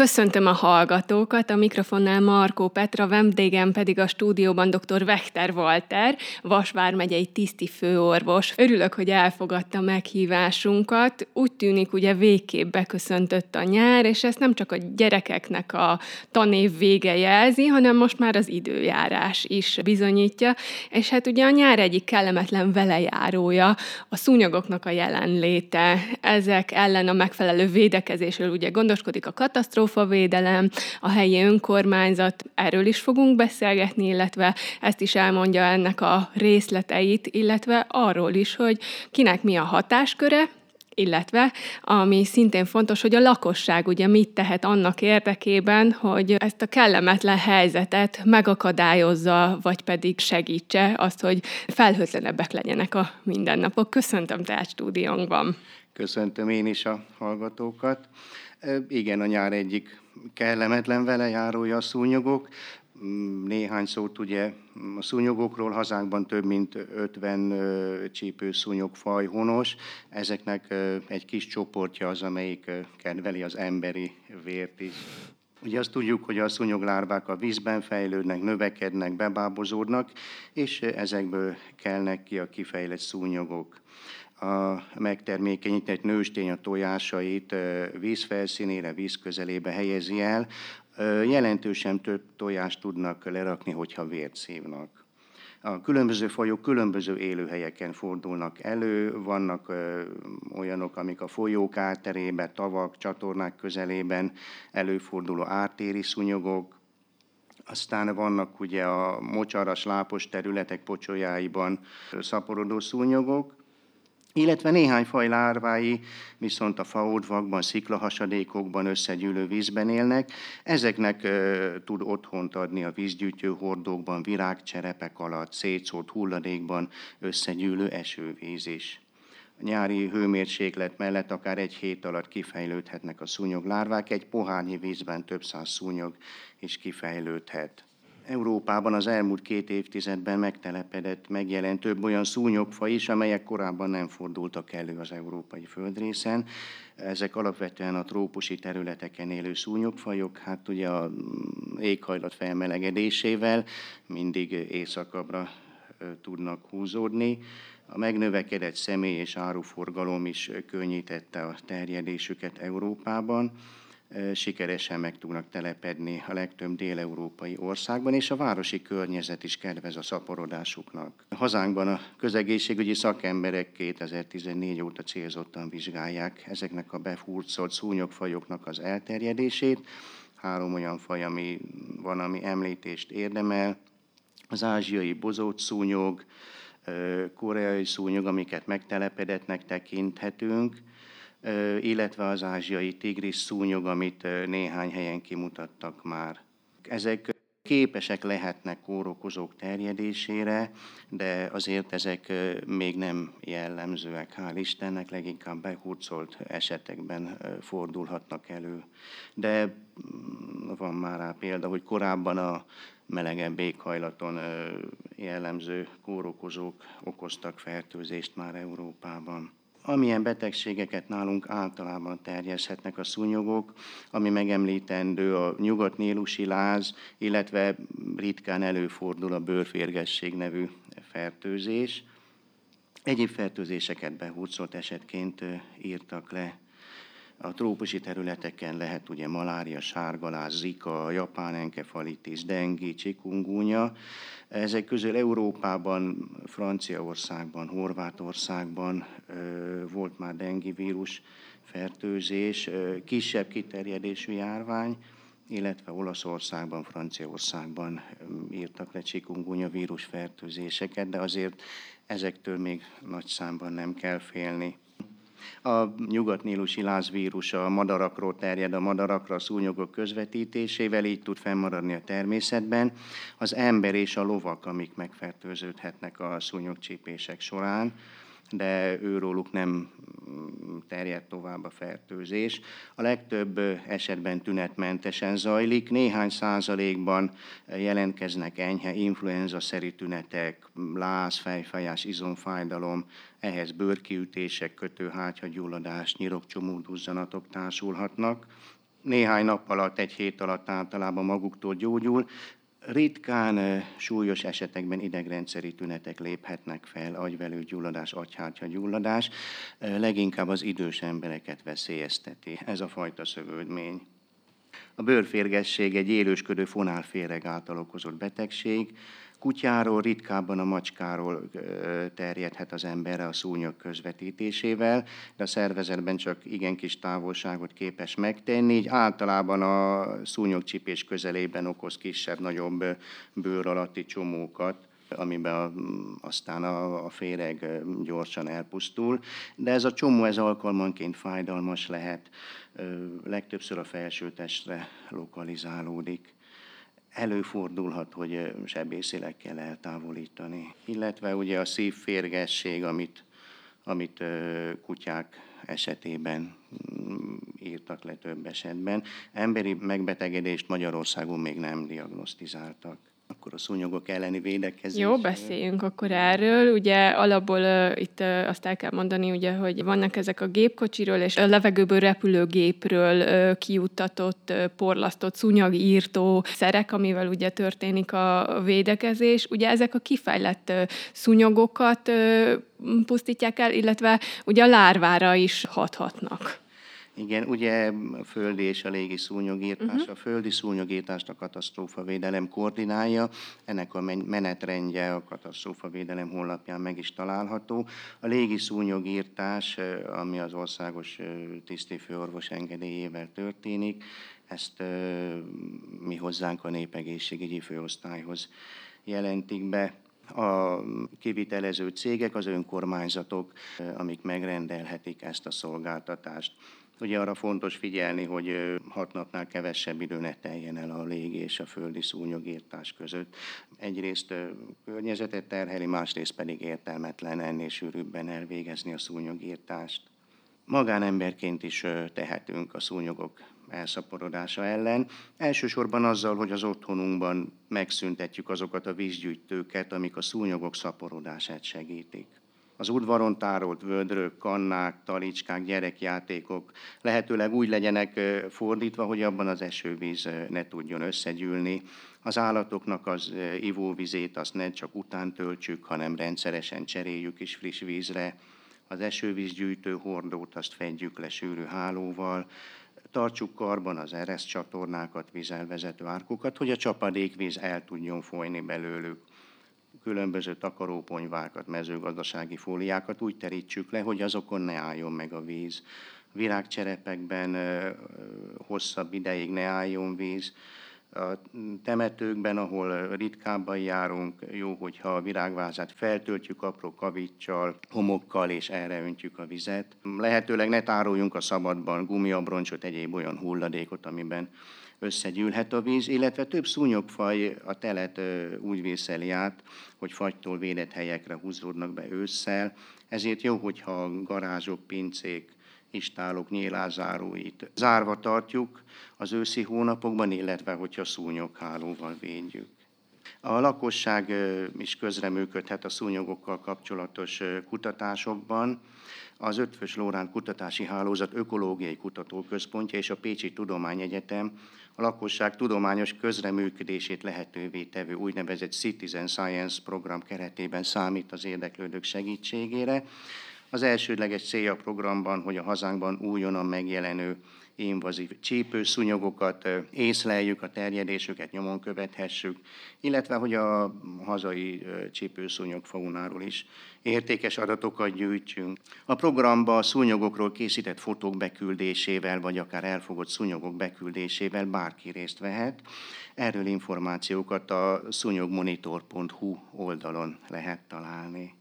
Köszöntöm a hallgatókat, a mikrofonnál Markó Petra, vendégem pedig a stúdióban dr. Vechter Walter, Vasvár megyei tiszti főorvos. Örülök, hogy elfogadta meghívásunkat. Úgy tűnik, ugye végképp beköszöntött a nyár, és ezt nem csak a gyerekeknek a tanév vége jelzi, hanem most már az időjárás is bizonyítja. És hát ugye a nyár egyik kellemetlen velejárója a szúnyogoknak a jelenléte. Ezek ellen a megfelelő védekezésről ugye gondoskodik a katasztrófa, katasztrófavédelem, a helyi önkormányzat, erről is fogunk beszélgetni, illetve ezt is elmondja ennek a részleteit, illetve arról is, hogy kinek mi a hatásköre, illetve ami szintén fontos, hogy a lakosság ugye mit tehet annak érdekében, hogy ezt a kellemetlen helyzetet megakadályozza, vagy pedig segítse azt, hogy felhőtlenebbek legyenek a mindennapok. Köszöntöm tehát stúdiónkban. Köszöntöm én is a hallgatókat. Igen, a nyár egyik kellemetlen vele járója a szúnyogok. Mm, néhány szót ugye a szúnyogokról, hazánkban több mint 50 csípőszúnyogfaj honos. Ezeknek egy kis csoportja az, amelyik kedveli az emberi vért is. Ugye azt tudjuk, hogy a szúnyoglárvák a vízben fejlődnek, növekednek, bebábozódnak, és ezekből kelnek ki a kifejlett szúnyogok a megtermékenyített nőstény a tojásait vízfelszínére, víz közelébe helyezi el. Jelentősen több tojást tudnak lerakni, hogyha vért szívnak. A különböző fajok különböző élőhelyeken fordulnak elő, vannak ö, olyanok, amik a folyók átterében, tavak, csatornák közelében előforduló ártéri szúnyogok, aztán vannak ugye a mocsaras, lápos területek pocsolyáiban szaporodó szúnyogok, illetve néhány faj lárvái viszont a faodvakban, sziklahasadékokban összegyűlő vízben élnek. Ezeknek e, tud otthont adni a vízgyűjtő hordókban, virágcserepek alatt, szétszórt hulladékban összegyűlő esővíz is. A nyári hőmérséklet mellett akár egy hét alatt kifejlődhetnek a szúnyoglárvák, egy pohárnyi vízben több száz szúnyog is kifejlődhet. Európában az elmúlt két évtizedben megtelepedett, megjelent több olyan szúnyogfa is, amelyek korábban nem fordultak elő az európai földrészen. Ezek alapvetően a trópusi területeken élő szúnyogfajok, hát ugye a éghajlat felmelegedésével mindig északabbra tudnak húzódni. A megnövekedett személy és áruforgalom is könnyítette a terjedésüket Európában sikeresen meg tudnak telepedni a legtöbb déleurópai országban, és a városi környezet is kedvez a szaporodásuknak. A hazánkban a közegészségügyi szakemberek 2014 óta célzottan vizsgálják ezeknek a befurcolt szúnyogfajoknak az elterjedését. Három olyan faj, ami van, ami említést érdemel. Az ázsiai bozott szúnyog, koreai szúnyog, amiket megtelepedetnek tekinthetünk, illetve az ázsiai tigris szúnyog, amit néhány helyen kimutattak már. Ezek képesek lehetnek kórokozók terjedésére, de azért ezek még nem jellemzőek, hál' Istennek, leginkább behurcolt esetekben fordulhatnak elő. De mm, van már rá példa, hogy korábban a melegebb éghajlaton jellemző kórokozók okoztak fertőzést már Európában amilyen betegségeket nálunk általában terjeszhetnek a szúnyogok, ami megemlítendő a nyugat-nélusi láz, illetve ritkán előfordul a bőrférgesség nevű fertőzés. Egyéb fertőzéseket behúzott esetként írtak le. A trópusi területeken lehet ugye malária, sárgaláz, zika, japán enkefalitis, dengi, csikungúnya, ezek közül Európában, Franciaországban, Horvátországban volt már dengi vírus fertőzés, kisebb kiterjedésű járvány, illetve Olaszországban, Franciaországban írtak le csikungunya vírus fertőzéseket, de azért ezektől még nagy számban nem kell félni. A nyugatnílusi lázvírus a madarakról terjed a madarakra a szúnyogok közvetítésével, így tud fennmaradni a természetben. Az ember és a lovak, amik megfertőződhetnek a szúnyogcsípések során de őróluk nem terjed tovább a fertőzés. A legtöbb esetben tünetmentesen zajlik, néhány százalékban jelentkeznek enyhe influenza-szerű tünetek, láz, fejfájás, izomfájdalom, ehhez bőrkiütések, kötőhátyagyulladás, nyirokcsomóduzzanatok társulhatnak. néhány nap alatt, egy hét alatt általában maguktól gyógyul. Ritkán súlyos esetekben idegrendszeri tünetek léphetnek fel, agyvelő gyulladás, agyhártya gyulladás, leginkább az idős embereket veszélyezteti ez a fajta szövődmény. A bőrférgesség egy élősködő fonálféreg által okozott betegség, kutyáról, ritkábban a macskáról terjedhet az emberre a szúnyog közvetítésével, de a szervezetben csak igen kis távolságot képes megtenni, így általában a szúnyogcsipés közelében okoz kisebb-nagyobb bőr alatti csomókat amiben a, aztán a, a féreg gyorsan elpusztul. De ez a csomó ez alkalmanként fájdalmas lehet, legtöbbször a felsőtestre lokalizálódik előfordulhat, hogy sebészileg kell eltávolítani. Illetve ugye a szívférgesség, amit, amit kutyák esetében mm, írtak le több esetben. Emberi megbetegedést Magyarországon még nem diagnosztizáltak akkor a szúnyogok elleni védekezés. Jó, beszéljünk akkor erről. Ugye alapból uh, itt uh, azt el kell mondani, ugye, hogy vannak ezek a gépkocsiról és a levegőből repülőgépről uh, kiuttatott, uh, porlasztott szúnyagírtó szerek, amivel ugye történik a védekezés. Ugye ezek a kifejlett uh, szúnyogokat uh, pusztítják el, illetve ugye a lárvára is hathatnak. Igen, ugye a földi és a légi szúnyogírtás. Uh-huh. A földi szúnyogírtást a katasztrófavédelem koordinálja, ennek a menetrendje a katasztrófavédelem honlapján meg is található. A légi szúnyogírtás, ami az országos tisztifőorvos engedélyével történik, ezt mi hozzánk a népegészségügyi főosztályhoz jelentik be a kivitelező cégek, az önkormányzatok, amik megrendelhetik ezt a szolgáltatást. Ugye arra fontos figyelni, hogy hat napnál kevesebb idő ne teljen el a légi és a földi szúnyogírtás között. Egyrészt környezetet terheli, másrészt pedig értelmetlen ennél sűrűbben elvégezni a szúnyogírtást. Magánemberként is tehetünk a szúnyogok elszaporodása ellen. Elsősorban azzal, hogy az otthonunkban megszüntetjük azokat a vízgyűjtőket, amik a szúnyogok szaporodását segítik az udvaron tárolt vödrök, kannák, talicskák, gyerekjátékok lehetőleg úgy legyenek fordítva, hogy abban az esővíz ne tudjon összegyűlni. Az állatoknak az ivóvizét azt ne csak után töltsük, hanem rendszeresen cseréljük is friss vízre. Az esővízgyűjtő hordót azt fedjük le sűrű hálóval, tartsuk karban az ereszt csatornákat, vízelvezető árkokat, hogy a csapadékvíz el tudjon folyni belőlük különböző takaróponyvákat, mezőgazdasági fóliákat úgy terítsük le, hogy azokon ne álljon meg a víz. Virágcserepekben hosszabb ideig ne álljon víz. A temetőkben, ahol ritkábban járunk, jó, hogyha a virágvázát feltöltjük apró kavicsal, homokkal, és erre öntjük a vizet. Lehetőleg ne tároljunk a szabadban gumiabroncsot, egyéb olyan hulladékot, amiben összegyűlhet a víz, illetve több szúnyogfaj a telet úgy vészeli át, hogy fagytól védett helyekre húzódnak be ősszel. Ezért jó, hogyha garázsok, pincék, istálok, nyílázáróit zárva tartjuk az őszi hónapokban, illetve hogyha szúnyoghálóval védjük. A lakosság is közreműködhet a szúnyogokkal kapcsolatos kutatásokban. Az Ötvös Lórán Kutatási Hálózat Ökológiai Kutatóközpontja és a Pécsi Tudományegyetem a lakosság tudományos közreműködését lehetővé tevő úgynevezett Citizen Science program keretében számít az érdeklődők segítségére. Az elsődleges célja a programban, hogy a hazánkban újonnan megjelenő invazív csípőszúnyogokat észleljük, a terjedésüket nyomon követhessük, illetve hogy a hazai csípőszúnyog faunáról is értékes adatokat gyűjtsünk. A programba a szúnyogokról készített fotók beküldésével, vagy akár elfogott szúnyogok beküldésével bárki részt vehet. Erről információkat a szúnyogmonitor.hu oldalon lehet találni.